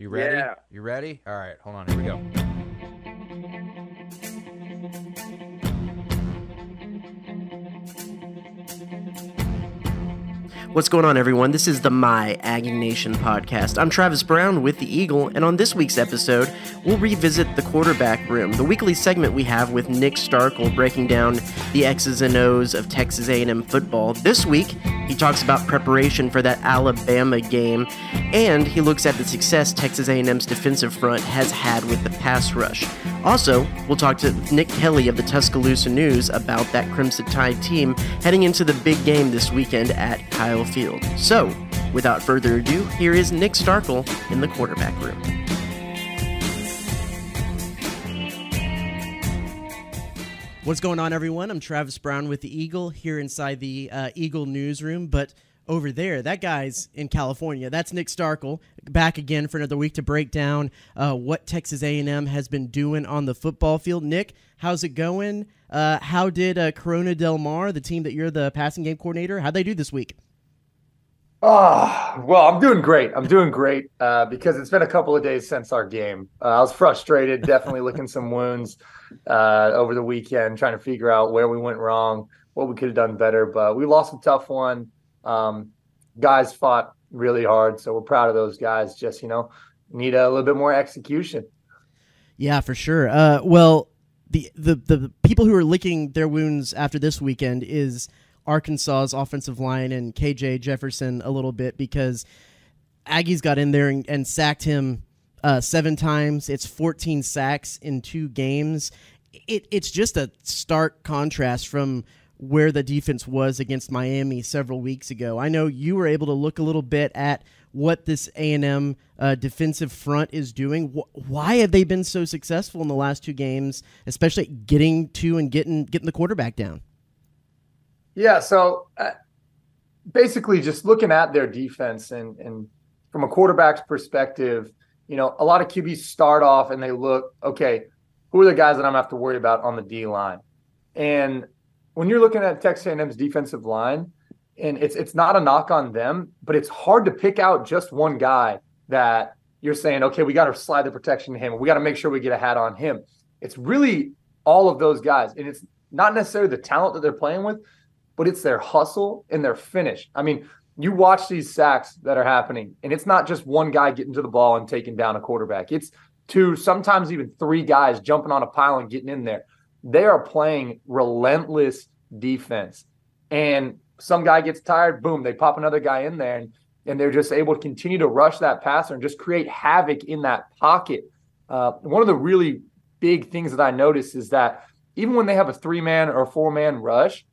You ready? Yeah. You ready? All right, hold on. Here we go. What's going on, everyone? This is the My Aggie Nation podcast. I'm Travis Brown with the Eagle, and on this week's episode, we'll revisit the quarterback room, the weekly segment we have with Nick Starkel breaking down the X's and O's of Texas A&M football. This week, he talks about preparation for that Alabama game, and he looks at the success Texas A&M's defensive front has had with the pass rush. Also, we'll talk to Nick Kelly of the Tuscaloosa News about that Crimson Tide team heading into the big game this weekend at Kyle Field. So, without further ado, here is Nick Starkel in the quarterback room. What's going on, everyone? I'm Travis Brown with the Eagle here inside the uh, Eagle newsroom, but over there, that guy's in California. That's Nick Starkel back again for another week to break down uh, what Texas A&M has been doing on the football field. Nick, how's it going? Uh, how did uh, Corona Del Mar, the team that you're the passing game coordinator, how'd they do this week? Oh, well, I'm doing great. I'm doing great uh, because it's been a couple of days since our game. Uh, I was frustrated, definitely licking some wounds uh, over the weekend, trying to figure out where we went wrong, what we could have done better. But we lost a tough one. Um, guys fought really hard, so we're proud of those guys. Just you know, need a little bit more execution. Yeah, for sure. Uh, well, the, the the people who are licking their wounds after this weekend is Arkansas's offensive line and KJ Jefferson a little bit because Aggies got in there and, and sacked him uh, seven times. It's 14 sacks in two games. It, it's just a stark contrast from where the defense was against Miami several weeks ago. I know you were able to look a little bit at what this A&M uh, defensive front is doing. Wh- why have they been so successful in the last two games, especially getting to and getting getting the quarterback down? Yeah, so uh, basically just looking at their defense and and from a quarterback's perspective, you know, a lot of QBs start off and they look, okay, who are the guys that I'm gonna have to worry about on the D line? And when you're looking at Texas A&M's defensive line, and it's it's not a knock on them, but it's hard to pick out just one guy that you're saying, okay, we got to slide the protection to him. We got to make sure we get a hat on him. It's really all of those guys, and it's not necessarily the talent that they're playing with, but it's their hustle and their finish. I mean, you watch these sacks that are happening, and it's not just one guy getting to the ball and taking down a quarterback. It's two, sometimes even three guys jumping on a pile and getting in there. They are playing relentless defense. And some guy gets tired, boom, they pop another guy in there, and, and they're just able to continue to rush that passer and just create havoc in that pocket. Uh, one of the really big things that I noticed is that even when they have a three man or four man rush,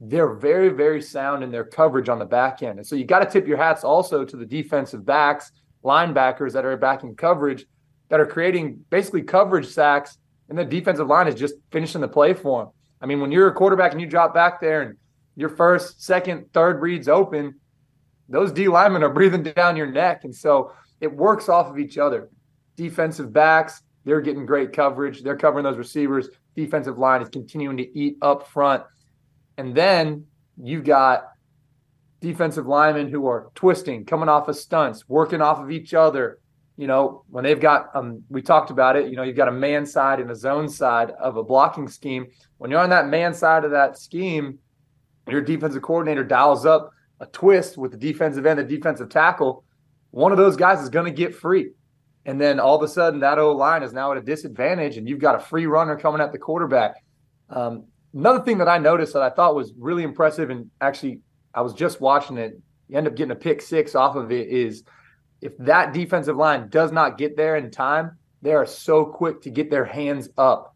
they're very, very sound in their coverage on the back end. And so you got to tip your hats also to the defensive backs, linebackers that are backing coverage that are creating basically coverage sacks, and the defensive line is just finishing the play for them. I mean, when you're a quarterback and you drop back there and your first, second, third reads open, those D linemen are breathing down your neck. And so it works off of each other. Defensive backs, they're getting great coverage. They're covering those receivers. Defensive line is continuing to eat up front. And then you've got defensive linemen who are twisting, coming off of stunts, working off of each other. You know, when they've got, um, we talked about it, you know, you've got a man side and a zone side of a blocking scheme. When you're on that man side of that scheme, your defensive coordinator dials up a twist with the defensive end, the defensive tackle. One of those guys is going to get free. And then all of a sudden, that O line is now at a disadvantage, and you've got a free runner coming at the quarterback. Um, another thing that I noticed that I thought was really impressive, and actually, I was just watching it, you end up getting a pick six off of it, is if that defensive line does not get there in time, they are so quick to get their hands up.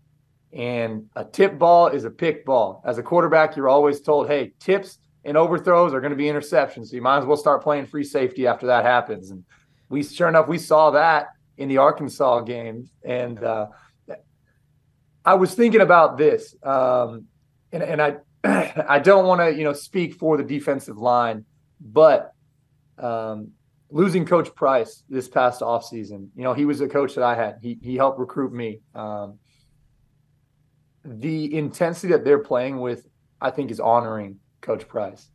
And a tip ball is a pick ball. As a quarterback, you're always told, hey, tips and overthrows are going to be interceptions. So you might as well start playing free safety after that happens. And we, sure enough, we saw that in the Arkansas game. And uh, I was thinking about this, um, and, and I, I don't want to, you know, speak for the defensive line, but um, losing Coach Price this past offseason, you know, he was a coach that I had. He he helped recruit me. Um, the intensity that they're playing with, I think, is honoring Coach Price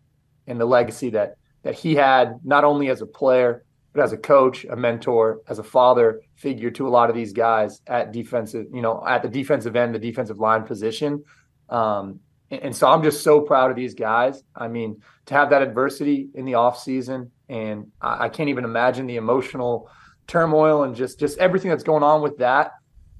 and the legacy that that he had not only as a player but as a coach, a mentor, as a father figure to a lot of these guys at defensive, you know, at the defensive end, the defensive line position. Um, and, and so I'm just so proud of these guys. I mean, to have that adversity in the off season, and I, I can't even imagine the emotional turmoil and just just everything that's going on with that.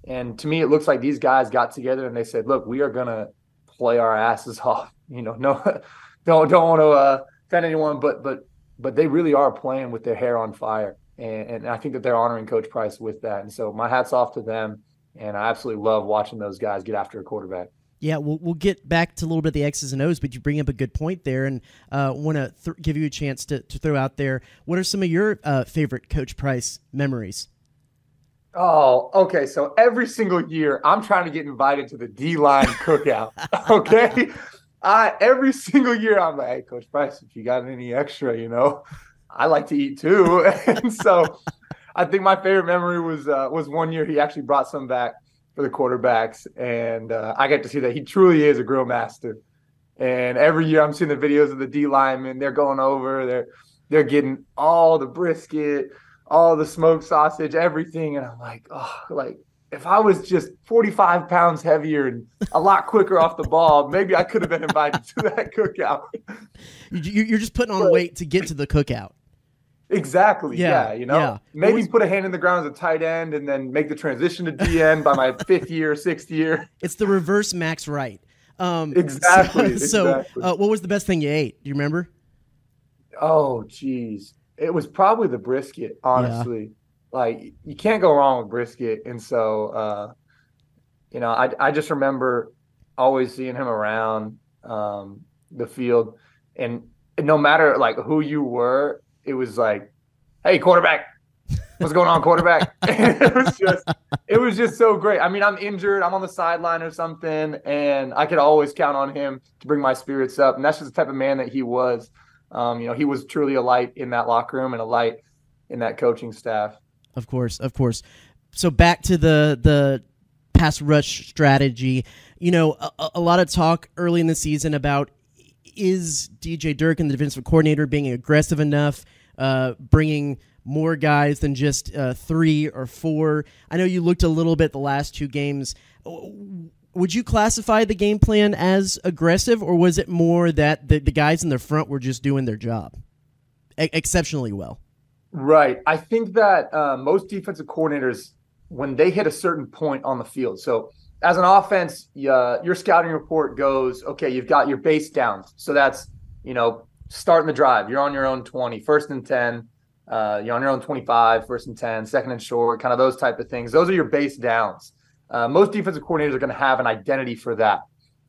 And to me, it looks like these guys got together and they said, "Look, we are gonna play our asses off." You know, no, don't don't want to uh, offend anyone, but but but they really are playing with their hair on fire. And, and I think that they're honoring Coach Price with that. And so my hat's off to them. And I absolutely love watching those guys get after a quarterback. Yeah, we'll, we'll get back to a little bit of the X's and O's, but you bring up a good point there, and uh, want to th- give you a chance to, to throw out there. What are some of your uh, favorite Coach Price memories? Oh, okay. So every single year, I'm trying to get invited to the D line cookout. Okay. I every single year I'm like, hey, Coach Price, if you got any extra, you know, I like to eat too. and so I think my favorite memory was uh, was one year he actually brought some back for the quarterbacks, and uh, I get to see that he truly is a grill master. And every year I'm seeing the videos of the D linemen, they're going over, they're they're getting all the brisket, all the smoked sausage, everything, and I'm like, oh, like if I was just 45 pounds heavier and a lot quicker off the ball, maybe I could have been invited to that cookout. You're just putting on but, weight to get to the cookout. Exactly. Yeah. yeah you know, yeah. maybe was, put a hand in the ground as a tight end and then make the transition to DN by my fifth year, sixth year. It's the reverse Max Wright. Um, exactly. So, exactly. Uh, what was the best thing you ate? Do you remember? Oh, geez. It was probably the brisket, honestly like you can't go wrong with brisket. And so, uh, you know, I I just remember always seeing him around um, the field, and, no matter like who you were, it was like, hey, quarterback. What's going on, quarterback? it was just, it was just so great. I mean, I'm injured, I'm on the sideline or something, and I could always count on him to bring my spirits up. And that's just the type of man that he was. Um, you know, he was truly a light in that locker room and a light in that coaching staff. Of course, of course. So back to the the pass rush strategy. You know, a, a lot of talk early in the season about is DJ Durkin, the defensive coordinator, being aggressive enough, uh, bringing more guys than just uh, three or four. I know you looked a little bit the last two games. Would you classify the game plan as aggressive, or was it more that the, the guys in the front were just doing their job e- exceptionally well? Right. I think that uh, most defensive coordinators, when they hit a certain point on the field, so as an offense, uh, your scouting report goes, okay, you've got your base downs. So that's, you know, starting the drive. You're on your own 20, first and 10. Uh, you're on your own 25, first and 10, second and short, kind of those type of things. Those are your base downs. Uh, most defensive coordinators are going to have an identity for that.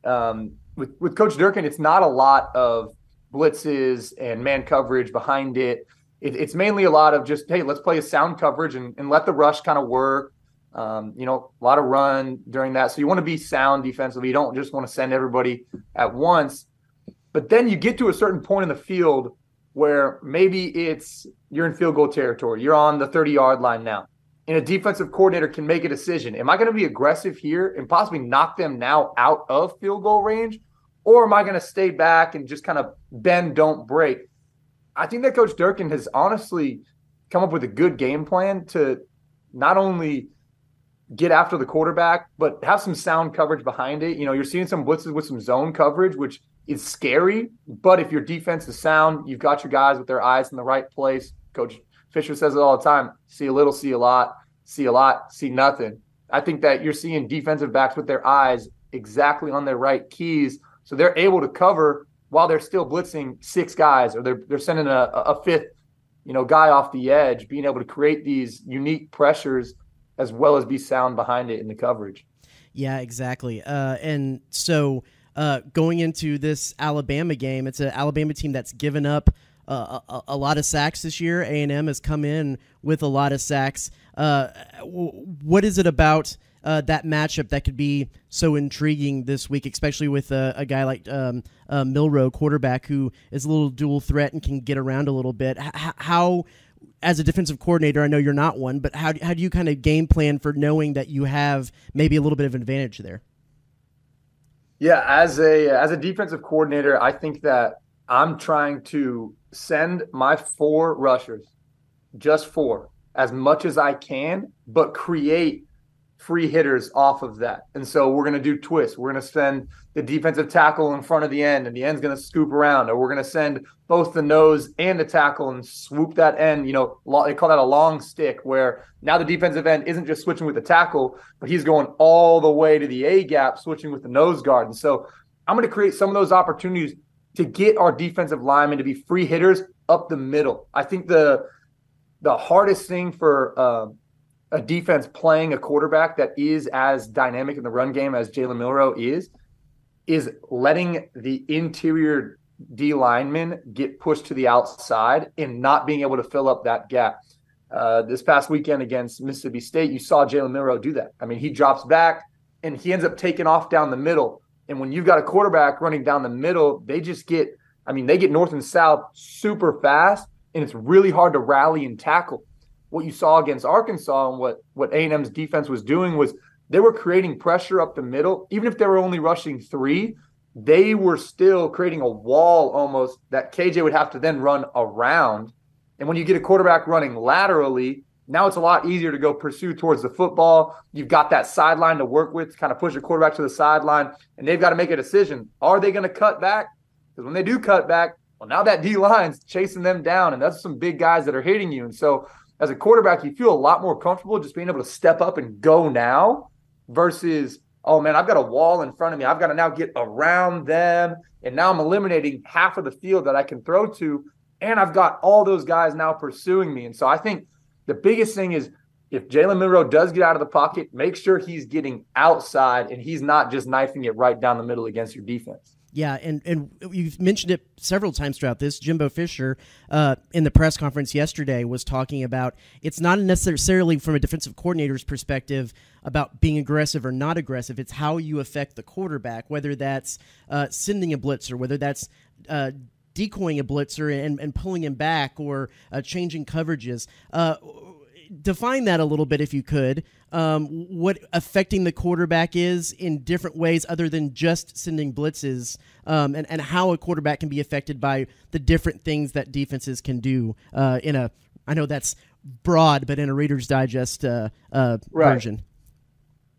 Um, with, with Coach Durkin, it's not a lot of blitzes and man coverage behind it it, it's mainly a lot of just hey, let's play a sound coverage and, and let the rush kind of work. Um, you know, a lot of run during that. So you want to be sound defensively. You don't just want to send everybody at once. But then you get to a certain point in the field where maybe it's you're in field goal territory. You're on the 30 yard line now. And a defensive coordinator can make a decision. Am I going to be aggressive here and possibly knock them now out of field goal range? Or am I going to stay back and just kind of bend, don't break? I think that Coach Durkin has honestly come up with a good game plan to not only get after the quarterback, but have some sound coverage behind it. You know, you're seeing some blitzes with some zone coverage, which is scary. But if your defense is sound, you've got your guys with their eyes in the right place. Coach Fisher says it all the time see a little, see a lot, see a lot, see nothing. I think that you're seeing defensive backs with their eyes exactly on their right keys. So they're able to cover while they're still blitzing six guys or they're they're sending a, a fifth, you know, guy off the edge, being able to create these unique pressures as well as be sound behind it in the coverage. Yeah, exactly. Uh, and so uh, going into this Alabama game, it's an Alabama team that's given up uh, a, a, lot of sacks this year. A and M has come in with a lot of sacks. Uh, what is it about? Uh, that matchup that could be so intriguing this week, especially with uh, a guy like um, uh, Milroe, quarterback, who is a little dual threat and can get around a little bit. H- how, as a defensive coordinator, I know you're not one, but how, how do you kind of game plan for knowing that you have maybe a little bit of advantage there? Yeah, as a as a defensive coordinator, I think that I'm trying to send my four rushers just four as much as I can, but create free hitters off of that. And so we're going to do twists. We're going to send the defensive tackle in front of the end, and the end's going to scoop around, or we're going to send both the nose and the tackle and swoop that end. You know, they call that a long stick, where now the defensive end isn't just switching with the tackle, but he's going all the way to the A gap, switching with the nose guard. And so I'm going to create some of those opportunities to get our defensive linemen to be free hitters up the middle. I think the the hardest thing for uh, a defense playing a quarterback that is as dynamic in the run game as Jalen Milroe is, is letting the interior D linemen get pushed to the outside and not being able to fill up that gap. Uh, this past weekend against Mississippi State, you saw Jalen Milroe do that. I mean, he drops back and he ends up taking off down the middle. And when you've got a quarterback running down the middle, they just get, I mean, they get north and south super fast, and it's really hard to rally and tackle what you saw against Arkansas and what what A&M's defense was doing was they were creating pressure up the middle. Even if they were only rushing three, they were still creating a wall almost that KJ would have to then run around. And when you get a quarterback running laterally, now it's a lot easier to go pursue towards the football. You've got that sideline to work with to kind of push a quarterback to the sideline, and they've got to make a decision. Are they going to cut back? Because when they do cut back, well, now that D line's chasing them down, and that's some big guys that are hitting you. And so as a quarterback, you feel a lot more comfortable just being able to step up and go now versus, oh man, I've got a wall in front of me. I've got to now get around them. And now I'm eliminating half of the field that I can throw to. And I've got all those guys now pursuing me. And so I think the biggest thing is if Jalen Milroe does get out of the pocket, make sure he's getting outside and he's not just knifing it right down the middle against your defense. Yeah, and and you've mentioned it several times throughout this. Jimbo Fisher, uh, in the press conference yesterday, was talking about it's not necessarily from a defensive coordinator's perspective about being aggressive or not aggressive. It's how you affect the quarterback, whether that's uh, sending a blitzer, whether that's uh, decoying a blitzer and, and pulling him back, or uh, changing coverages. Define that a little bit if you could. Um, what affecting the quarterback is in different ways other than just sending blitzes, um, and and how a quarterback can be affected by the different things that defenses can do uh, in a. I know that's broad, but in a Reader's Digest uh, uh, right. version.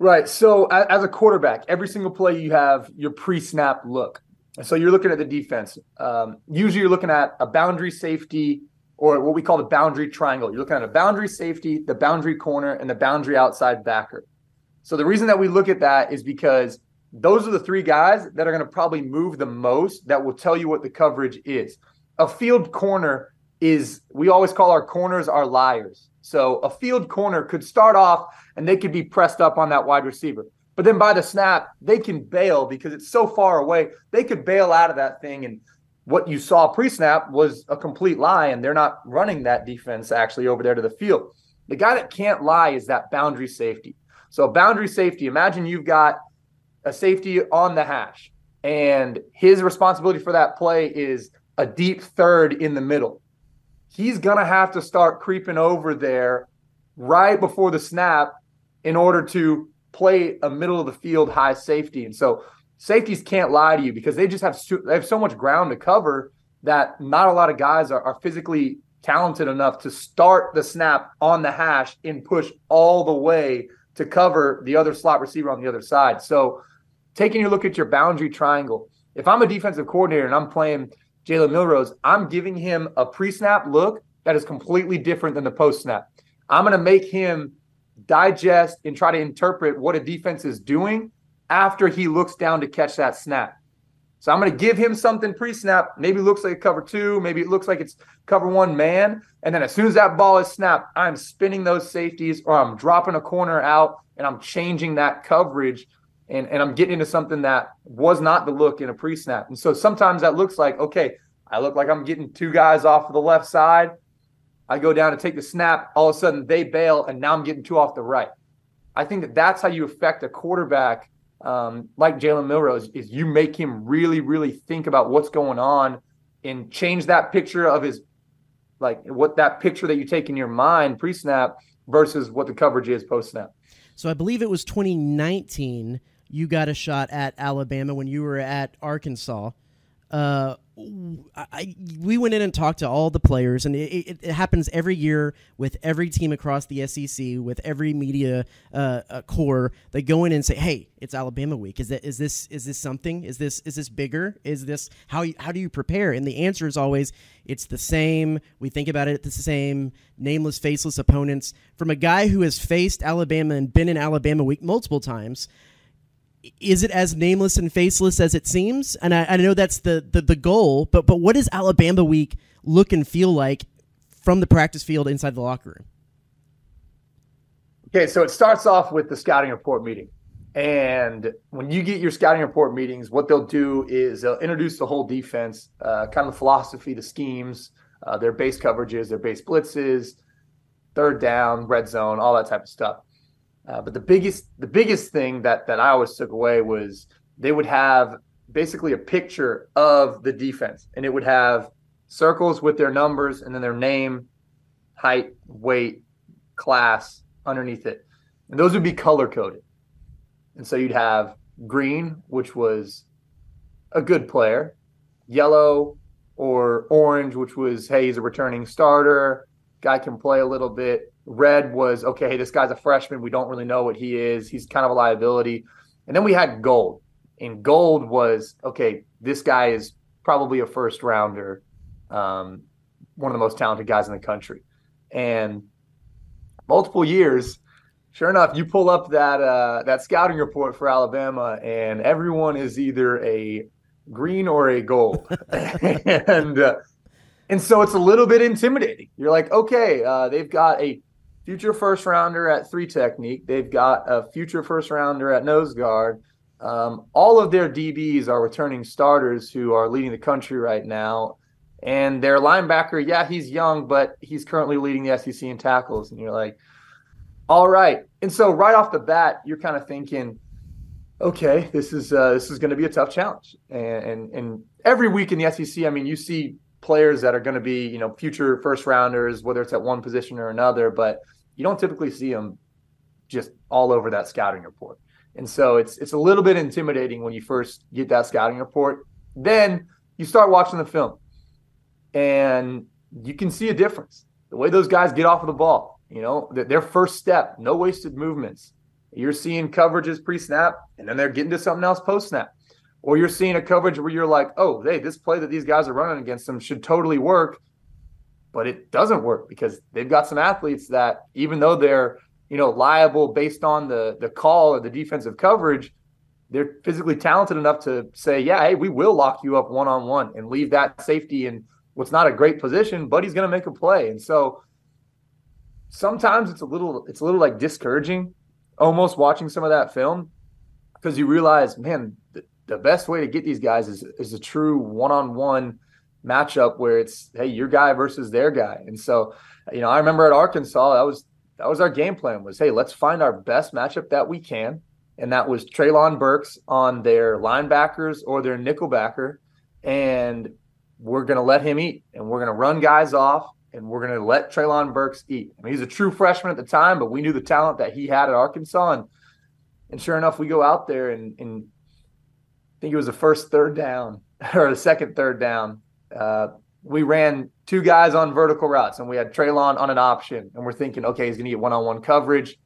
Right. So as a quarterback, every single play you have your pre-snap look. So you're looking at the defense. Um, usually, you're looking at a boundary safety or what we call the boundary triangle. You're looking at a boundary safety, the boundary corner, and the boundary outside backer. So the reason that we look at that is because those are the three guys that are going to probably move the most that will tell you what the coverage is. A field corner is, we always call our corners our liars. So a field corner could start off and they could be pressed up on that wide receiver. But then by the snap, they can bail because it's so far away. They could bail out of that thing and what you saw pre-snap was a complete lie, and they're not running that defense actually over there to the field. The guy that can't lie is that boundary safety. So boundary safety, imagine you've got a safety on the hash, and his responsibility for that play is a deep third in the middle. He's gonna have to start creeping over there right before the snap in order to play a middle of the field high safety. And so safeties can't lie to you because they just have so, they have so much ground to cover that not a lot of guys are, are physically talented enough to start the snap on the hash and push all the way to cover the other slot receiver on the other side. So, taking a look at your boundary triangle, if I'm a defensive coordinator and I'm playing Jalen Milrose, I'm giving him a pre-snap look that is completely different than the post-snap. I'm going to make him digest and try to interpret what a defense is doing after he looks down to catch that snap. So I'm going to give him something pre-snap. Maybe it looks like a cover two. Maybe it looks like it's cover one man. And then as soon as that ball is snapped, I'm spinning those safeties or I'm dropping a corner out and I'm changing that coverage and, and I'm getting into something that was not the look in a pre-snap. And so sometimes that looks like, okay, I look like I'm getting two guys off of the left side. I go down to take the snap. All of a sudden they bail and now I'm getting two off the right. I think that that's how you affect a quarterback um, like Jalen Milroe, is, is you make him really, really think about what's going on and change that picture of his, like what that picture that you take in your mind pre snap versus what the coverage is post snap. So I believe it was 2019 you got a shot at Alabama when you were at Arkansas. Uh, I, we went in and talked to all the players, and it, it, it, happens every year with every team across the SEC, with every media uh, uh, core. They go in and say, "Hey, it's Alabama week. Is that is this is this something? Is this is this bigger? Is this how how do you prepare?" And the answer is always, "It's the same. We think about it the same. Nameless, faceless opponents." From a guy who has faced Alabama and been in Alabama week multiple times is it as nameless and faceless as it seems? And I, I know that's the, the, the goal, but but what does Alabama week look and feel like from the practice field inside the locker room? Okay, so it starts off with the scouting report meeting. And when you get your scouting report meetings, what they'll do is they'll introduce the whole defense, uh, kind of the philosophy, the schemes, uh, their base coverages, their base blitzes, third down, red zone, all that type of stuff. Uh, but the biggest the biggest thing that that I always took away was they would have basically a picture of the defense, and it would have circles with their numbers and then their name, height, weight, class underneath it, and those would be color coded. And so you'd have green, which was a good player, yellow or orange, which was hey, he's a returning starter, guy can play a little bit, Red was okay, this guy's a freshman. We don't really know what he is. He's kind of a liability. And then we had gold. And gold was okay, this guy is probably a first rounder, um, one of the most talented guys in the country. And multiple years, sure enough, you pull up that uh, that scouting report for Alabama, and everyone is either a green or a gold. and uh, and so it's a little bit intimidating. You're like, okay, uh, they've got a future first rounder at three technique. They've got a future first rounder at nose guard. Um, all of their DBs are returning starters who are leading the country right now. And their linebacker, yeah, he's young, but he's currently leading the SEC in tackles. And you're like, all right. And so right off the bat, you're kind of thinking, okay, this is uh, this is going to be a tough challenge. And, and and every week in the SEC, I mean, you see players that are going to be, you know, future first rounders, whether it's at one position or another, but you don't typically see them just all over that scouting report. And so it's it's a little bit intimidating when you first get that scouting report. Then you start watching the film and you can see a difference. The way those guys get off of the ball, you know, their first step, no wasted movements. You're seeing coverages pre-snap and then they're getting to something else post-snap. Or you're seeing a coverage where you're like, "Oh, hey, this play that these guys are running against them should totally work." But it doesn't work because they've got some athletes that even though they're you know liable based on the the call or the defensive coverage they're physically talented enough to say yeah hey we will lock you up one on one and leave that safety in what's not a great position but he's going to make a play. And so sometimes it's a little it's a little like discouraging almost watching some of that film because you realize man the, the best way to get these guys is is a true one-on-one matchup where it's hey your guy versus their guy and so you know i remember at arkansas that was that was our game plan was hey let's find our best matchup that we can and that was Treylon Burks on their linebackers or their nickelbacker and we're going to let him eat and we're going to run guys off and we're going to let Treylon Burks eat. I mean, he's a true freshman at the time, but we knew the talent that he had at Arkansas. And, and sure enough, we go out there and, and I think it was the first third down or the second third down uh, we ran two guys on vertical routes and we had Treylon on an option. And we're thinking, okay, he's going to get one on one coverage.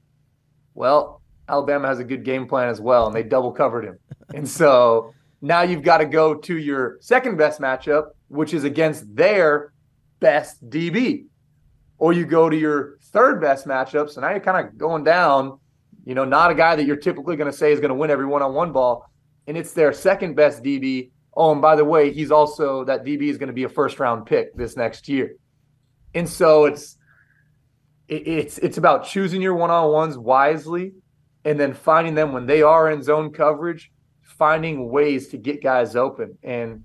Well, Alabama has a good game plan as well, and they double covered him. and so now you've got to go to your second best matchup, which is against their best DB. Or you go to your third best matchup. So now you're kind of going down, you know, not a guy that you're typically going to say is going to win every one on one ball. And it's their second best DB Oh, and by the way, he's also that DB is going to be a first round pick this next year. And so it's it, it's it's about choosing your one on ones wisely, and then finding them when they are in zone coverage, finding ways to get guys open. And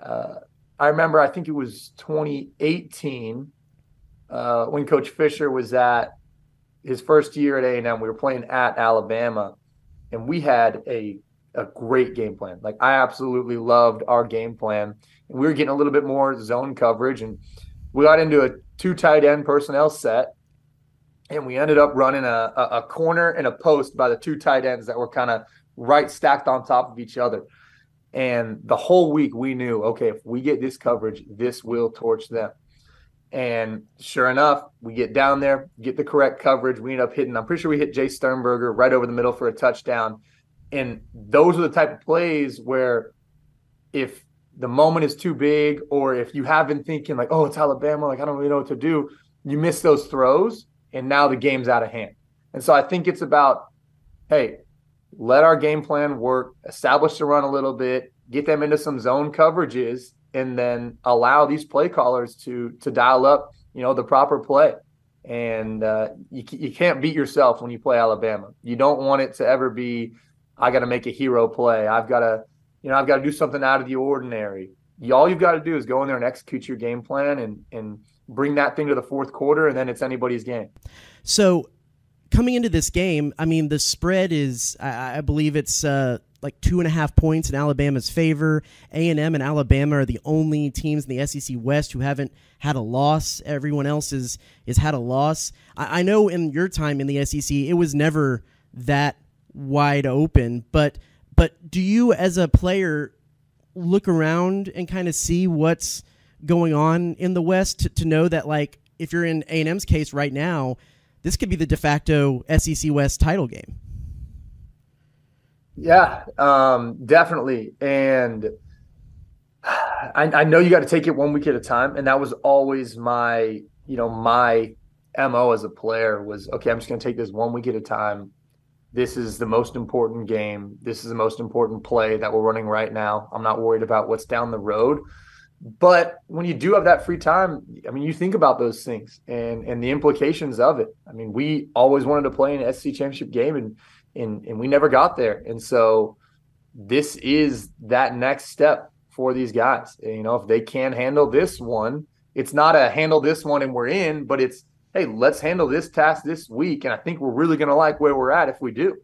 uh, I remember, I think it was 2018 uh, when Coach Fisher was at his first year at A and M. We were playing at Alabama, and we had a a great game plan. Like I absolutely loved our game plan. And we were getting a little bit more zone coverage and we got into a two tight end personnel set. And we ended up running a, a, a corner and a post by the two tight ends that were kind of right stacked on top of each other. And the whole week we knew, okay, if we get this coverage, this will torch them. And sure enough, we get down there, get the correct coverage. We end up hitting, I'm pretty sure we hit Jace Sternberger right over the middle for a touchdown. And those are the type of plays where if the moment is too big, or if you have been thinking like, oh, it's Alabama, like I don't really know what to do, you miss those throws, and now the game's out of hand. And so I think it's about, hey, let our game plan work, establish the run a little bit, get them into some zone coverages, and then allow these play callers to to dial up, you know, the proper play. And uh, you you can't beat yourself when you play Alabama. You don't want it to ever be, I got to make a hero play. I've got to, you know, I've got to do something out of the ordinary. All you've got to do is go in there and execute your game plan and and bring that thing to the fourth quarter, and then it's anybody's game. So coming into this game, I mean, the spread is, I, I believe it's uh, like two and a half points in Alabama's favor. A and M and Alabama are the only teams in the SEC West who haven't had a loss. Everyone else is is had a loss. I, I know in your time in the SEC, it was never that wide open. But but do you, as a player, look around and kind of see what's going on in the West to, to know that like if you're in A and M's case right now this could be the de facto SEC West title game. Yeah, um, definitely. And I, I know you got to take it one week at a time, and that was always my, you know, my mo as a player was okay. I'm just going to take this one week at a time. This is the most important game. This is the most important play that we're running right now. I'm not worried about what's down the road. But when you do have that free time, I mean, you think about those things and and the implications of it. I mean, we always wanted to play an SC championship game, and and and we never got there. And so, this is that next step for these guys. You know, if they can handle this one, it's not a handle this one and we're in, but it's hey, let's handle this task this week, and I think we're really going to like where we're at if we do.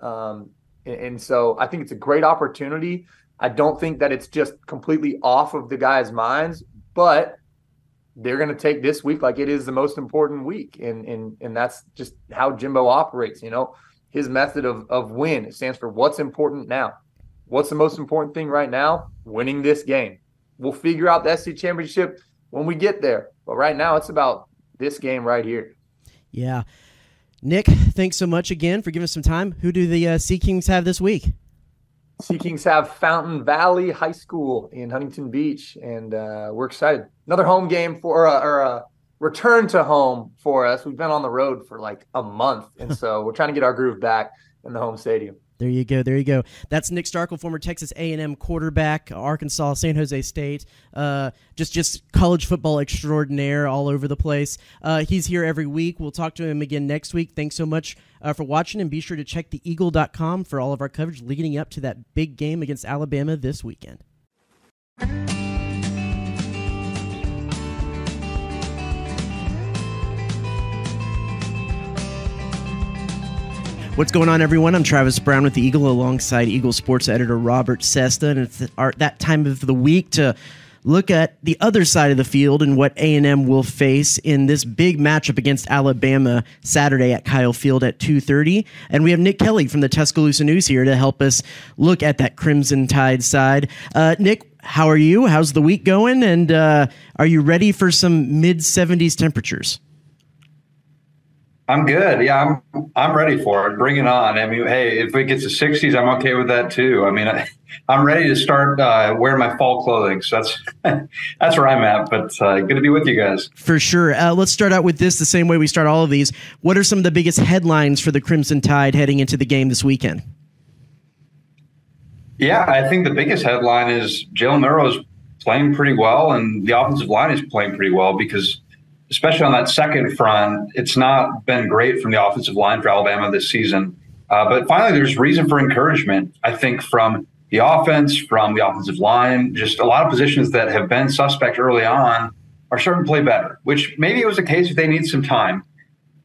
Um, and, and so, I think it's a great opportunity I don't think that it's just completely off of the guys' minds, but they're going to take this week like it is the most important week, and and and that's just how Jimbo operates. You know, his method of of win it stands for what's important now. What's the most important thing right now? Winning this game. We'll figure out the SC championship when we get there, but right now it's about this game right here. Yeah. Nick, thanks so much again for giving us some time. Who do the uh, Sea Kings have this week? Sea Kings have Fountain Valley High School in Huntington Beach, and uh, we're excited. Another home game for uh, or a return to home for us. We've been on the road for like a month, and so we're trying to get our groove back in the home stadium. There you go. There you go. That's Nick Starkel, former Texas A&M quarterback, Arkansas, San Jose State. Uh, just just college football extraordinaire all over the place. Uh, he's here every week. We'll talk to him again next week. Thanks so much uh, for watching, and be sure to check theeagle.com for all of our coverage leading up to that big game against Alabama this weekend. What's going on, everyone? I'm Travis Brown with the Eagle alongside Eagle Sports editor Robert Cessna, and it's our, that time of the week to look at the other side of the field and what A&M will face in this big matchup against Alabama Saturday at Kyle Field at 2:30. And we have Nick Kelly from the Tuscaloosa News here to help us look at that Crimson Tide side. Uh, Nick, how are you? How's the week going? And uh, are you ready for some mid 70s temperatures? I'm good. Yeah, I'm I'm ready for it. Bring it on. I mean, hey, if it gets to 60s, I'm okay with that too. I mean, I, am ready to start uh, wearing my fall clothing. So that's that's where I'm at. But uh, good to be with you guys. For sure. Uh, let's start out with this the same way we start all of these. What are some of the biggest headlines for the Crimson Tide heading into the game this weekend? Yeah, I think the biggest headline is Jalen is playing pretty well, and the offensive line is playing pretty well because especially on that second front, it's not been great from the offensive line for Alabama this season. Uh, but finally, there's reason for encouragement, I think, from the offense, from the offensive line, just a lot of positions that have been suspect early on are starting to play better, which maybe it was the case if they need some time.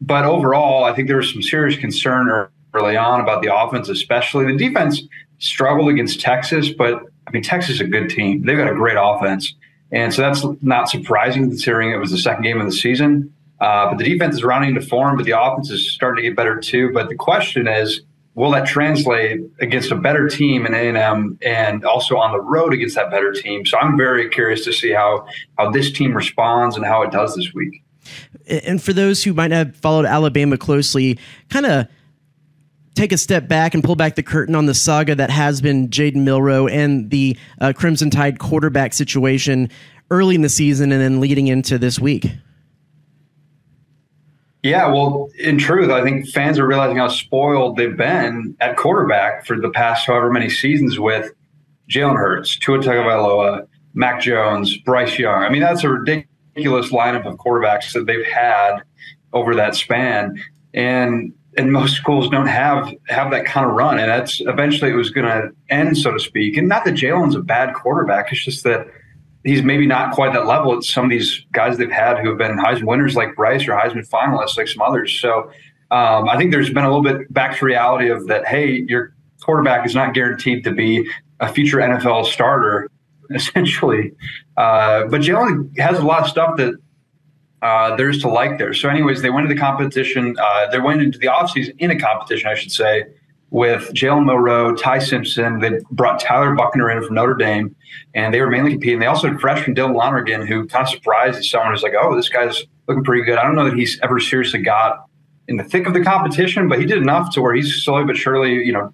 But overall, I think there was some serious concern early on about the offense, especially. The defense struggled against Texas, but I mean, Texas is a good team. They've got a great offense. And so that's not surprising considering it was the second game of the season. Uh, but the defense is rounding to form, but the offense is starting to get better too. But the question is, will that translate against a better team in A&M and also on the road against that better team? So I'm very curious to see how how this team responds and how it does this week. And for those who might not have followed Alabama closely, kind of take a step back and pull back the curtain on the saga that has been Jaden Milroe and the uh, Crimson Tide quarterback situation early in the season and then leading into this week. Yeah, well, in truth, I think fans are realizing how spoiled they've been at quarterback for the past however many seasons with Jalen Hurts, Tua Tagovailoa, Mac Jones, Bryce Young. I mean, that's a ridiculous lineup of quarterbacks that they've had over that span, and and most schools don't have have that kind of run, and that's eventually it was going to end, so to speak. And not that Jalen's a bad quarterback; it's just that he's maybe not quite that level as some of these guys they've had who have been Heisman winners like Bryce or Heisman finalists like some others. So um, I think there's been a little bit back to reality of that. Hey, your quarterback is not guaranteed to be a future NFL starter, essentially. Uh, but Jalen has a lot of stuff that uh, there's to like there. So, anyways, they went into the competition. Uh, they went into the offseason in a competition, I should say, with Jalen Milroe, Ty Simpson. They brought Tyler Buchner in from Notre Dame, and they were mainly competing. They also had freshman Dylan Lonergan, who kind of surprised someone who's like, oh, this guy's looking pretty good. I don't know that he's ever seriously got in the thick of the competition, but he did enough to where he's slowly but surely, you know,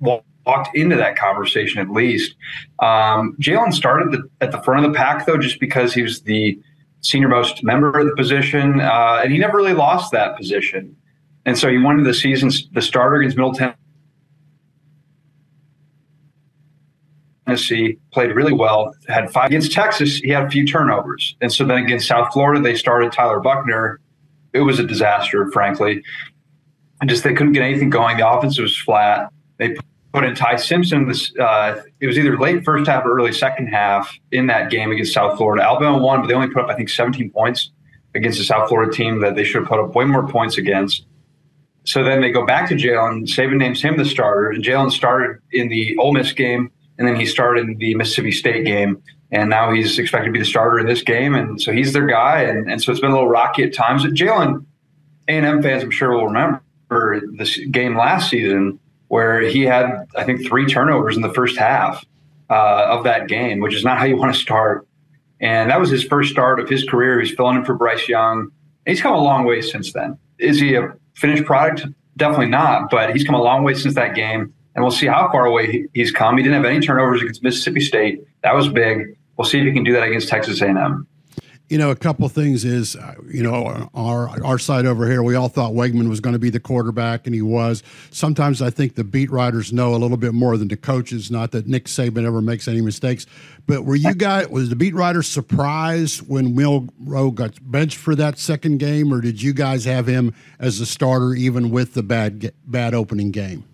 walked into that conversation at least. Um, Jalen started the, at the front of the pack, though, just because he was the senior most member of the position, uh, and he never really lost that position. And so he won the season the starter against Middle Tennessee, played really well, had five against Texas, he had a few turnovers. And so then against South Florida, they started Tyler Buchner. It was a disaster, frankly. And just they couldn't get anything going. The offense was flat. They put in Ty Simpson. This uh, it was either late first half or early second half in that game against South Florida. Alabama won, but they only put up I think 17 points against the South Florida team that they should have put up way more points against. So then they go back to Jalen. Saban names him the starter, and Jalen started in the Ole Miss game and then he started in the Mississippi State game, and now he's expected to be the starter in this game, and so he's their guy, and, and so it's been a little rocky at times. Jalen, A&M fans, I'm sure will remember this game last season where he had, I think, three turnovers in the first half uh, of that game, which is not how you want to start. And that was his first start of his career. He's filling in for Bryce Young. He's come a long way since then. Is he a finished product? Definitely not, but he's come a long way since that game and we'll see how far away he's come. He didn't have any turnovers against Mississippi State. That was big. We'll see if he can do that against Texas A&M. You know, a couple things is, uh, you know, our our side over here, we all thought Wegman was going to be the quarterback, and he was. Sometimes I think the beat writers know a little bit more than the coaches. Not that Nick Saban ever makes any mistakes, but were you guys was the beat writers surprised when Milroe got benched for that second game, or did you guys have him as a starter even with the bad bad opening game?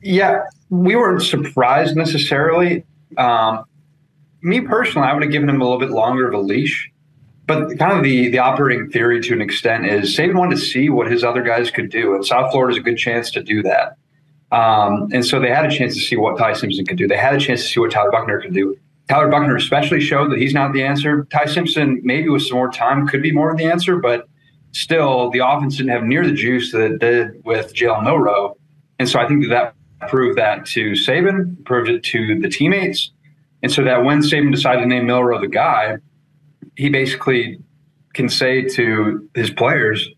Yeah, we weren't surprised necessarily. Um, me personally, I would have given him a little bit longer of a leash. But kind of the the operating theory to an extent is Saban wanted to see what his other guys could do, and South Florida is a good chance to do that. Um, and so they had a chance to see what Ty Simpson could do. They had a chance to see what Tyler Buchner could do. Tyler Buchner especially showed that he's not the answer. Ty Simpson, maybe with some more time, could be more of the answer, but still, the offense didn't have near the juice that it did with Jalen Milroe. And so I think that that proved that to Saban, proved it to the teammates. And so that when Saban decided to name Milroe the guy, he basically can say to his players,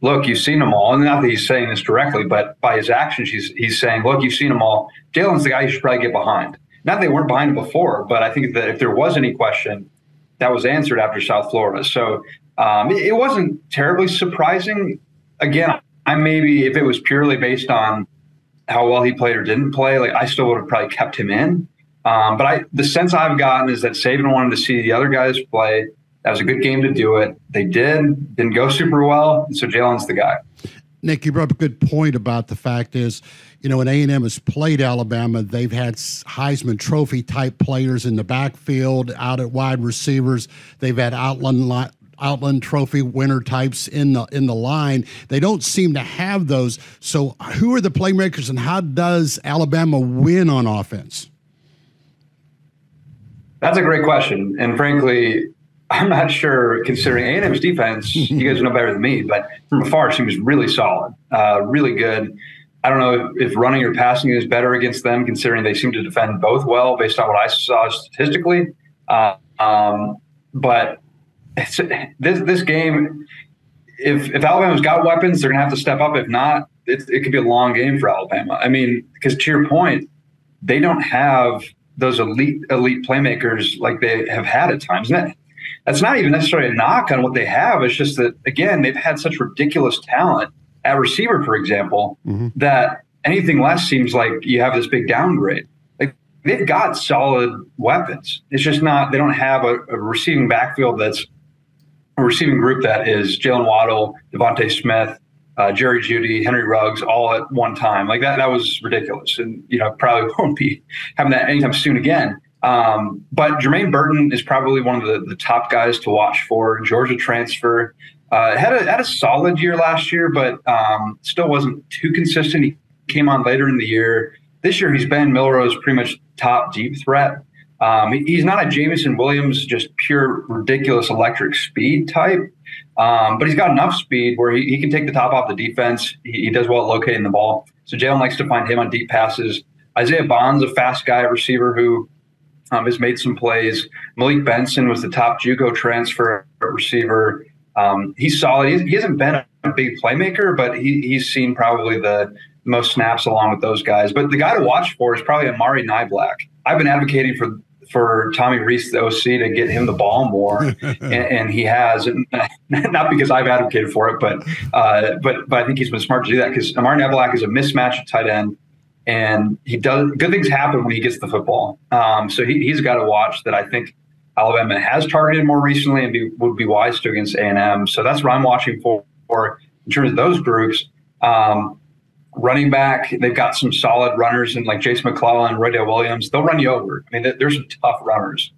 look, you've seen them all. And not that he's saying this directly, but by his actions, he's, he's saying, look, you've seen them all. Jalen's the guy you should probably get behind. Not that they weren't behind before, but I think that if there was any question, that was answered after South Florida. So um, it, it wasn't terribly surprising. Again, I maybe if it was purely based on how well he played or didn't play, like I still would have probably kept him in. Um, but I, the sense I've gotten is that Saban wanted to see the other guys play. That was a good game to do it. They did, didn't go super well. So Jalen's the guy. Nick, you brought up a good point about the fact is, you know, when A&M has played Alabama, they've had Heisman Trophy type players in the backfield, out at wide receivers. They've had Outland Outland Trophy winner types in the in the line. They don't seem to have those. So, who are the playmakers, and how does Alabama win on offense? That's a great question, and frankly, I'm not sure, considering A&M's defense, you guys know better than me, but from afar, she was really solid, uh, really good. I don't know if running or passing is better against them, considering they seem to defend both well based on what I saw statistically. Uh, um, but this this game, if if Alabama's got weapons, they're gonna have to step up. If not, it, it could be a long game for Alabama. I mean, because to your point, they don't have those elite elite playmakers like they have had at times. And that, that's not even necessarily a knock on what they have. It's just that again, they've had such ridiculous talent at receiver, for example, mm-hmm. that anything less seems like you have this big downgrade. Like they've got solid weapons. It's just not they don't have a, a receiving backfield that's a receiving group that is Jaylen Waddle, DeVonta Smith, uh, Jerry Jeudy, Henry Ruggs, all at one time. Like that, that was ridiculous, and you know probably won't be having that anytime soon again. Um, but Jermaine Burton is probably one of the, the top guys to watch for. Georgia transfer uh, had a had a solid year last year, but um, still wasn't too consistent. He came on later in the year. This year, he's been Milroe's pretty much top deep threat. Um, he, he's not a Jameson Williams, just pure ridiculous electric speed type. Um, but he's got enough speed where he, he can take the top off the defense. He, he does well at locating the ball. So Jalen likes to find him on deep passes. Isaiah Bond's a fast guy, receiver who um, has made some plays. Malik Benson was the top JUCO transfer receiver. Um, he's solid. He, he, hasn't been a big playmaker, but he, he's seen probably the most snaps along with those guys. But the guy to watch for is probably Amari Niblack. I've been advocating for for Tommy Rees, the OC, to get him the ball more, and, and, he has. And not because I've advocated for it, but uh, but but I think he's been smart to do that because Amari Niblack is a mismatch at tight end, and he does good things happen when he gets the football. Um, so he, he's got to watch that. I think Alabama has targeted more recently and be, would be wise to against A and M. So that's what I'm watching for, for in terms of those groups. Um, running back, they've got some solid runners and like Jase McClellan, Roydell Williams. They'll run you over. I mean, there's some tough runners.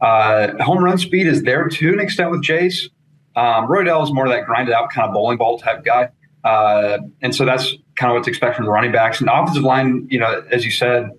Uh, home run speed is there to an extent with Jase. Um, Roydell is more of that grinded out kind of bowling ball type guy. Uh, and so that's kind of what to expect from the running backs. And offensive line, you know, as you said,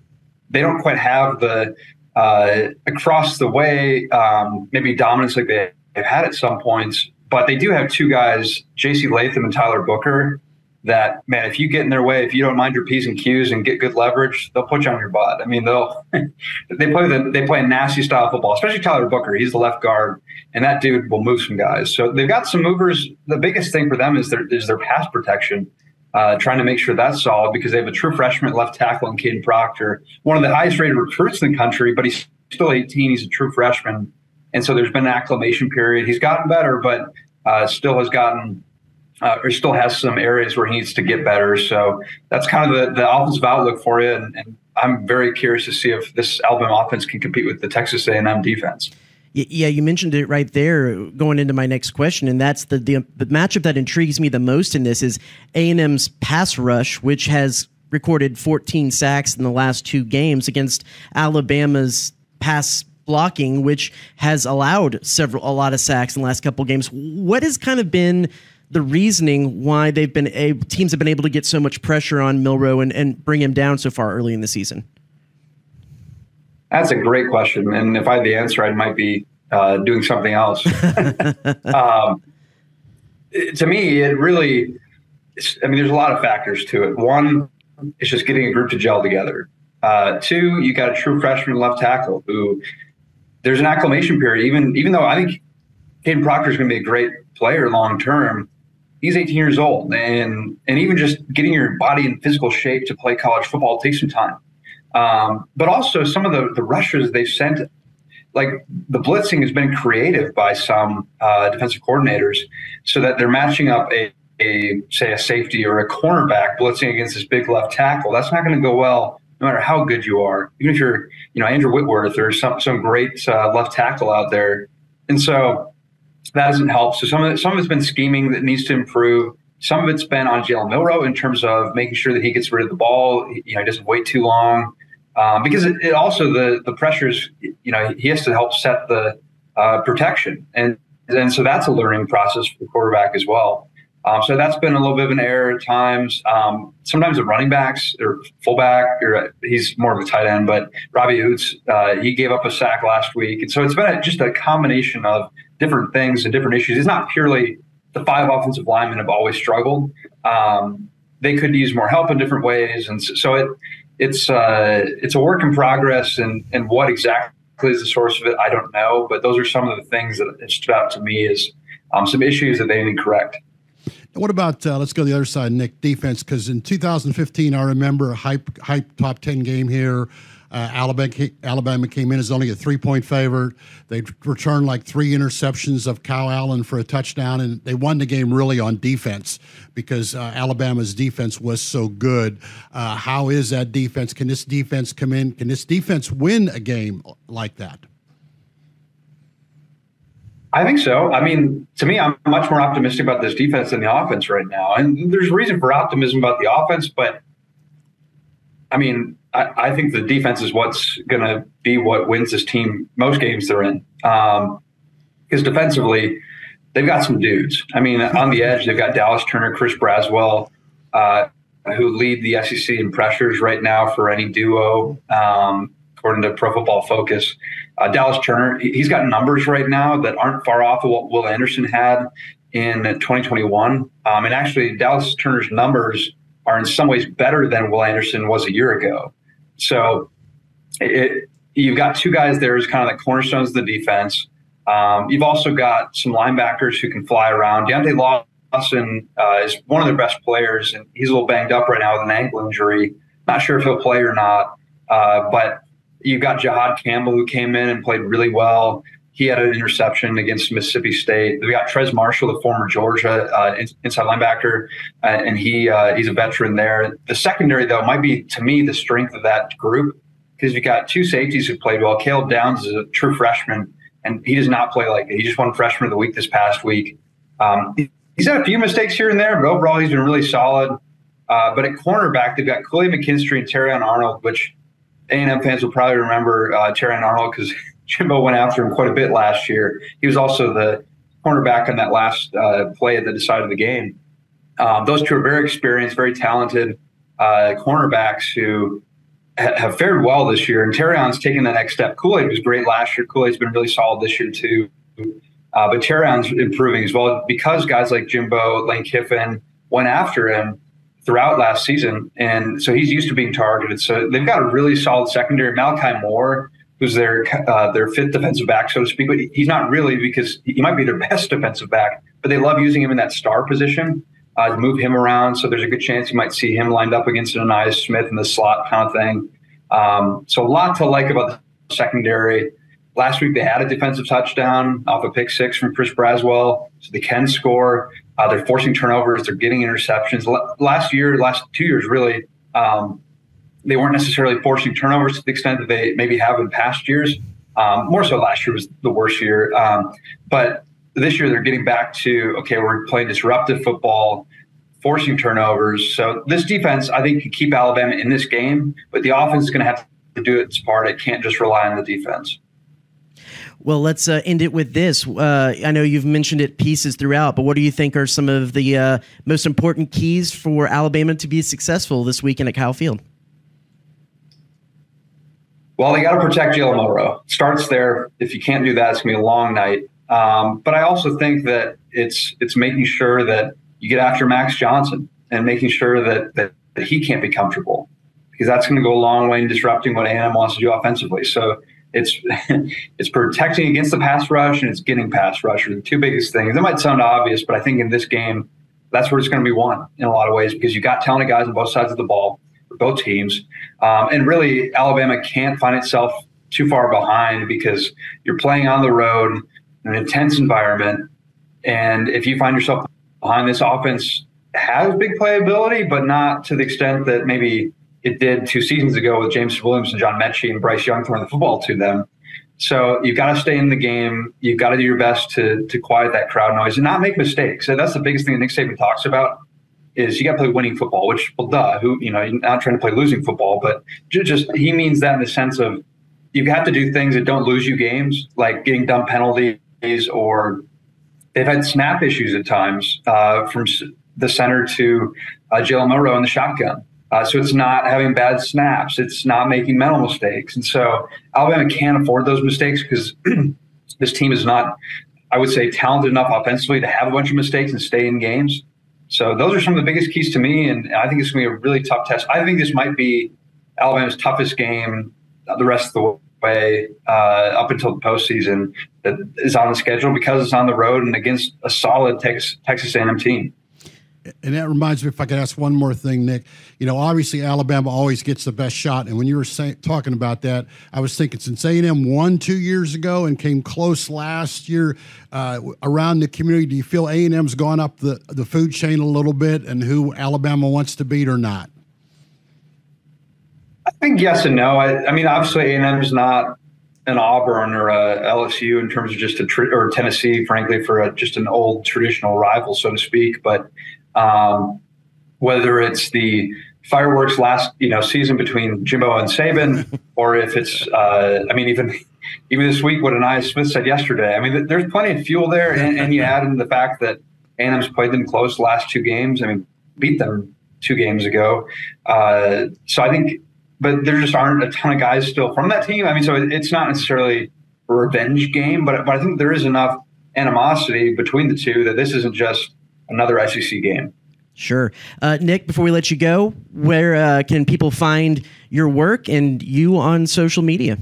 they don't quite have the uh, across the way um, maybe dominance like they, have had at some points. But they do have two guys, J.C. Latham and Tyler Booker, that man, if you get in their way, if you don't mind your p's and q's and get good leverage, they'll put you on your butt. I mean, they'll they play the they play a nasty style football, especially Tyler Booker. He's the left guard, and that dude will move some guys. So they've got some movers. The biggest thing for them is their is their pass protection. Uh, trying to make sure that's solid because they have a true freshman left tackle in Kadyn Proctor, one of the highest rated recruits in the country, but he's still 18. He's a true freshman. And so there's been an acclimation period. He's gotten better, but uh, still has gotten uh, or still has some areas where he needs to get better. So that's kind of the, the offensive outlook for you. And, and I'm very curious to see if this Alabama offense can compete with the Texas A&M defense. Yeah, you mentioned it right there. Going into my next question, and that's the, the the matchup that intrigues me the most in this is A and M's pass rush, which has recorded 14 sacks in the last two games against Alabama's pass blocking, which has allowed several a lot of sacks in the last couple games. What has kind of been the reasoning why they've been able, teams have been able to get so much pressure on Milroe and, and bring him down so far early in the season? That's a great question, and if I had the answer, I might be uh, doing something else. um, to me, it really, I mean, there's a lot of factors to it. One, it's just getting a group to gel together. Uh, two, you got a true freshman left tackle who there's an acclimation period. Even even though I think Kadyn Proctor is going to be a great player long term, he's 18 years old, and and even just getting your body in physical shape to play college football takes some time. Um, but also some of the the rushers they've sent, like the blitzing has been creative by some uh, defensive coordinators, so that they're matching up a, a say a safety or a cornerback blitzing against this big left tackle. That's not going to go well no matter how good you are, even if you're, you know, Andrew Whitworth or some some great uh, left tackle out there. And so that doesn't help. So some of it, some of it's been scheming that needs to improve. Some of it's been on Jalen Milroe in terms of making sure that he gets rid of the ball. You know, he doesn't wait too long um, because it, it, also the the pressures. You know, he has to help set the uh, protection, and and so that's a learning process for the quarterback as well. Um, so that's been a little bit of an error at times. Um, sometimes the running backs or fullback, or he's more of a tight end, but Robbie Ouzts, uh, he gave up a sack last week. And so it's been a, just a combination of different things and different issues. It's not purely the five offensive linemen have always struggled. Um, they could use more help in different ways. And so it, it's, uh, it's a work in progress and, and what exactly is the source of it, I don't know. But those are some of the things that stood out to me is um, some issues that they need to correct. What about uh, let's go to the other side, Nick? Defense, because in 2015, I remember a hype hype top 10 game here. Uh, Alabama Alabama came in as only a three point favorite. They returned like three interceptions of Kyle Allen for a touchdown, and they won the game really on defense because uh, Alabama's defense was so good. Uh, how is that defense? Can this defense come in? Can this defense win a game like that? I think so. I mean, to me, I'm much more optimistic about this defense than the offense right now. And there's reason for optimism about the offense, but I mean, I, I think the defense is what's going to be what wins this team most games they're in. Um, because defensively, they've got some dudes. I mean, on the edge, they've got Dallas Turner, Chris Braswell, uh, who lead the SEC in pressures right now for any duo. Um, according to Pro Football Focus. Uh, Dallas Turner, he's got numbers right now that aren't far off of what Will Anderson had in 2021. Um, and actually, Dallas Turner's numbers are in some ways better than Will Anderson was a year ago. So it, you've got two guys there as kind of the cornerstones of the defense. Um, you've also got some linebackers who can fly around. Deontae Lawson uh, is one of their best players, and he's a little banged up right now with an ankle injury. Not sure if he'll play or not, uh, but You've got Jihaad Campbell who came in and played really well. He had an interception against Mississippi State. We got Trez Marshall, the former Georgia uh, inside linebacker, uh, and he uh, he's a veteran there. The secondary, though, might be to me the strength of that group because you got two safeties who played well. Caleb Downs is a true freshman, and he does not play like. He just won freshman of the week this past week. Um, he's had a few mistakes here and there, but overall he's been really solid. Uh, but at cornerback, they've got Kool-Aid McKinstry and Terrion Arnold, which a&M fans will probably remember uh, Terrion Arnold because Jimbo went after him quite a bit last year. He was also the cornerback on that last uh, play at the decided the game. Um, those two are very experienced, very talented uh, cornerbacks who ha- have fared well this year. And Terrion's taken the next step. Kool Aid was great last year. Kool Aid's been really solid this year too. Uh, but Terrion's improving as well because guys like Jimbo, Lane Kiffin went after him throughout last season, and so he's used to being targeted. So they've got a really solid secondary. Malachi Moore, who's their uh, their fifth defensive back, so to speak, but he's not really because he might be their best defensive back, but they love using him in that star position uh, to move him around. So there's a good chance you might see him lined up against an Ainias Smith in the slot kind of thing. Um, so a lot to like about the secondary. Last week they had a defensive touchdown off a pick six from Chris Braswell, so they can score. Uh, they're forcing turnovers. They're getting interceptions. Last year, last two years, really, um, they weren't necessarily forcing turnovers to the extent that they maybe have in past years. Um, more so, last year was the worst year. Um, but this year, they're getting back to okay, we're playing disruptive football, forcing turnovers. So this defense, I think, can keep Alabama in this game, but the offense is going to have to do its part. It can't just rely on the defense. Well, let's uh, end it with this. Uh, I know you've mentioned it pieces throughout, but what do you think are some of the uh, most important keys for Alabama to be successful this weekend at Kyle Field? Well, they got to protect Jalen Milroe. Starts there. If you can't do that, it's going to be a long night. Um, but I also think that it's it's making sure that you get after Max Johnson and making sure that that, that he can't be comfortable because that's going to go a long way in disrupting what A&M wants to do offensively. So it's it's protecting against the pass rush and it's getting pass rush are the two biggest things. That might sound obvious, but I think in this game, that's where it's going to be won in a lot of ways because you got talented guys on both sides of the ball both teams, um, and really Alabama can't find itself too far behind because you're playing on the road in an intense environment, and if you find yourself behind, this offense has big playability, but not to the extent that maybe it did two seasons ago with James Williams and John Metchie and Bryce Young throwing the football to them. So you've got to stay in the game. You've got to do your best to to quiet that crowd noise and not make mistakes. And that's the biggest thing that Nick Saban talks about is you got to play winning football. Which well, duh, who you know, you're not trying to play losing football, but just he means that in the sense of you have to do things that don't lose you games, like getting dumb penalties or they've had snap issues at times uh, from the center to uh, Jalen Milroe in the shotgun. Uh, so it's not having bad snaps. It's not making mental mistakes. And so Alabama can't afford those mistakes because this team is not, I would say, talented enough offensively to have a bunch of mistakes and stay in games. So those are some of the biggest keys to me. And I think it's going to be a really tough test. I think this might be Alabama's toughest game the rest of the way uh, up until the postseason that is on the schedule because it's on the road and against a solid Texas, Texas A&M team and that reminds me, if I could ask one more thing, Nick. You know, obviously Alabama always gets the best shot, and when you were say, talking about that, I was thinking since A and M won two years ago and came close last year uh, around the community, do you feel A and M's gone up the the food chain a little bit, and who Alabama wants to beat or not? I think yes and no. I, I mean, obviously A and M is not an Auburn or a LSU in terms of just a or Tennessee, frankly, for a, just an old traditional rival, so to speak. But um, whether it's the fireworks last you know season between Jimbo and Saban, or if it's uh, I mean even even this week what Ainias Smith said yesterday. I mean there's plenty of fuel there, and, and you add in the fact that A&M's played them close the last two games. I mean beat them two games ago. Uh, so I think, but there just aren't a ton of guys still from that team. I mean, so it's not necessarily a revenge game, but but I think there is enough animosity between the two that this isn't just another SEC game. Sure. Uh, Nick, before we let you go, where uh, can people find your work and you on social media?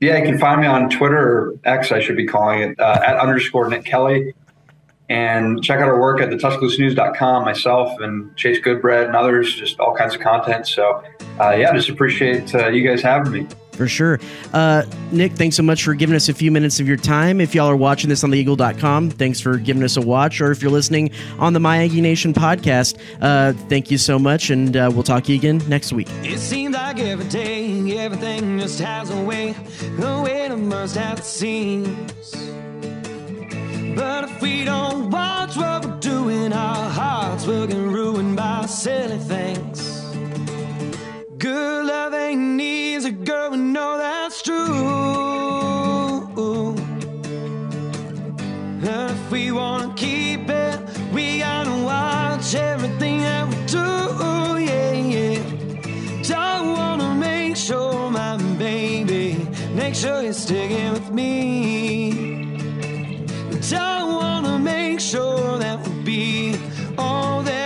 Yeah, you can find me on Twitter or X, I should be calling it, uh, at underscore Nick Kelly. And check out our work at the TuscaloosaNews.com, myself and Chase Goodbread and others, just all kinds of content. So, uh, yeah, just appreciate uh, you guys having me. For sure. Uh, Nick, thanks so much for giving us a few minutes of your time. If y'all are watching this on theeagle.com, thanks for giving us a watch. Or if you're listening on the My Aggie Nation podcast, uh, thank you so much. And uh, we'll talk to you again next week. It seems like every day, everything just has a way, a way to burst at the seams. But if we don't watch what we're doing, our hearts will get ruined by silly things. Good love ain't easy, girl, we know that's true. And if we wanna keep it, we gotta watch everything that we do, yeah, yeah. Don't wanna make sure, my baby, make sure you're sticking with me. Don't wanna make sure that we'll be all that